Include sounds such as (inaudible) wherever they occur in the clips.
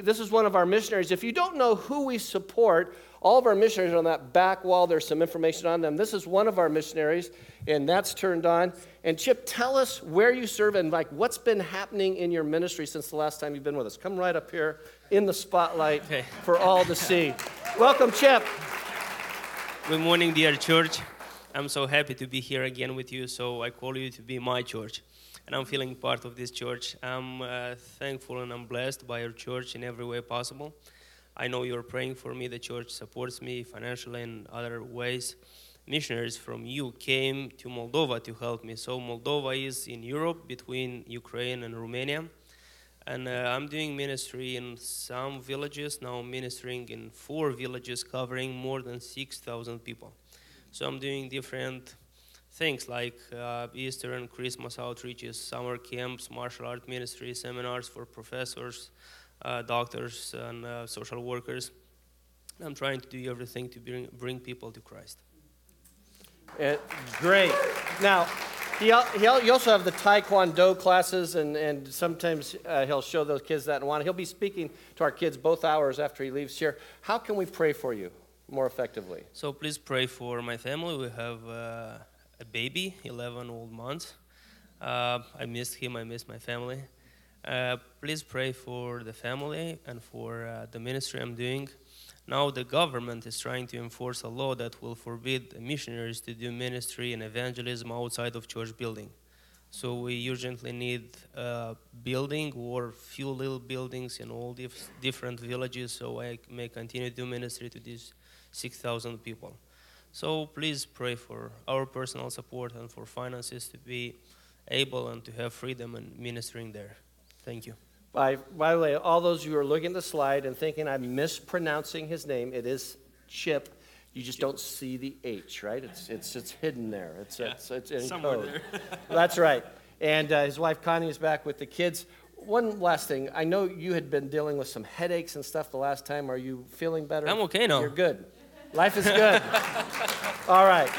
this is one of our missionaries. If you don't know who we support, all of our missionaries on that back wall, there's some information on them. This is one of our missionaries, and that's turned on. And Chip, tell us where you serve and like what's been happening in your ministry since the last time you've been with us. Come right up here in the spotlight okay. for all to see. Welcome, Chip. Good morning, dear church. I'm so happy to be here again with you, so I call you to be my church and I'm feeling part of this church. I'm uh, thankful and I'm blessed by your church in every way possible. I know you're praying for me. The church supports me financially and other ways. Missionaries from you came to Moldova to help me. So Moldova is in Europe between Ukraine and Romania. And uh, I'm doing ministry in some villages. Now ministering in four villages covering more than 6,000 people. So I'm doing different things like uh, Easter and Christmas outreaches, summer camps, martial art ministry, seminars for professors, uh, doctors, and uh, social workers. I'm trying to do everything to bring, bring people to Christ. Uh, great. Now, he, he, also have the Taekwondo classes, and, and sometimes uh, he'll show those kids that and want. He'll be speaking to our kids both hours after he leaves here. How can we pray for you more effectively? So please pray for my family. We have uh, a baby, 11 old months. Uh, I missed him, I missed my family. Uh, please pray for the family and for uh, the ministry I'm doing. Now, the government is trying to enforce a law that will forbid missionaries to do ministry and evangelism outside of church building. So we urgently need a building or few little buildings in all dif- different villages so I may continue to do ministry to these 6,000 people. So please pray for our personal support and for finances to be able and to have freedom in ministering there. Thank you. By, by the way, all those who are looking at the slide and thinking I'm mispronouncing his name, it is Chip. You just don't see the H, right? It's, it's, it's hidden there. It's, yeah, it's, it's in somewhere code. there. (laughs) That's right. And uh, his wife Connie is back with the kids. One last thing. I know you had been dealing with some headaches and stuff the last time. Are you feeling better? I'm okay now. You're good. Life is good. (laughs) All right.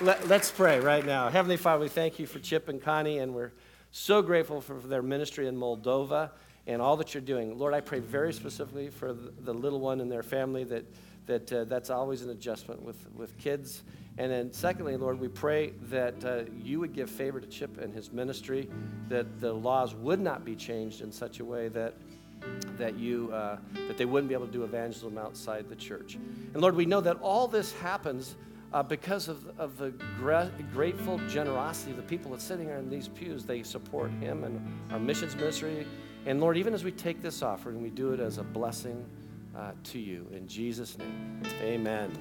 Let, us pray right now. Heavenly Father, we thank you for Chip and Connie, and we're so grateful for, their ministry in Moldova and all that you're doing. Lord, I pray very specifically for the, the little one and their family that, that uh, that's always an adjustment with, with kids. And then, secondly, Lord, we pray that uh, you would give favor to Chip and his ministry, that the laws would not be changed in such a way that that you uh, that they wouldn't be able to do evangelism outside the church. And Lord, we know that all this happens uh, because of, of the gra- grateful generosity of the people that sitting here in these pews. They support Him and our missions ministry. And Lord, even as we take this offering, we do it as a blessing uh, to you. In Jesus' name, amen.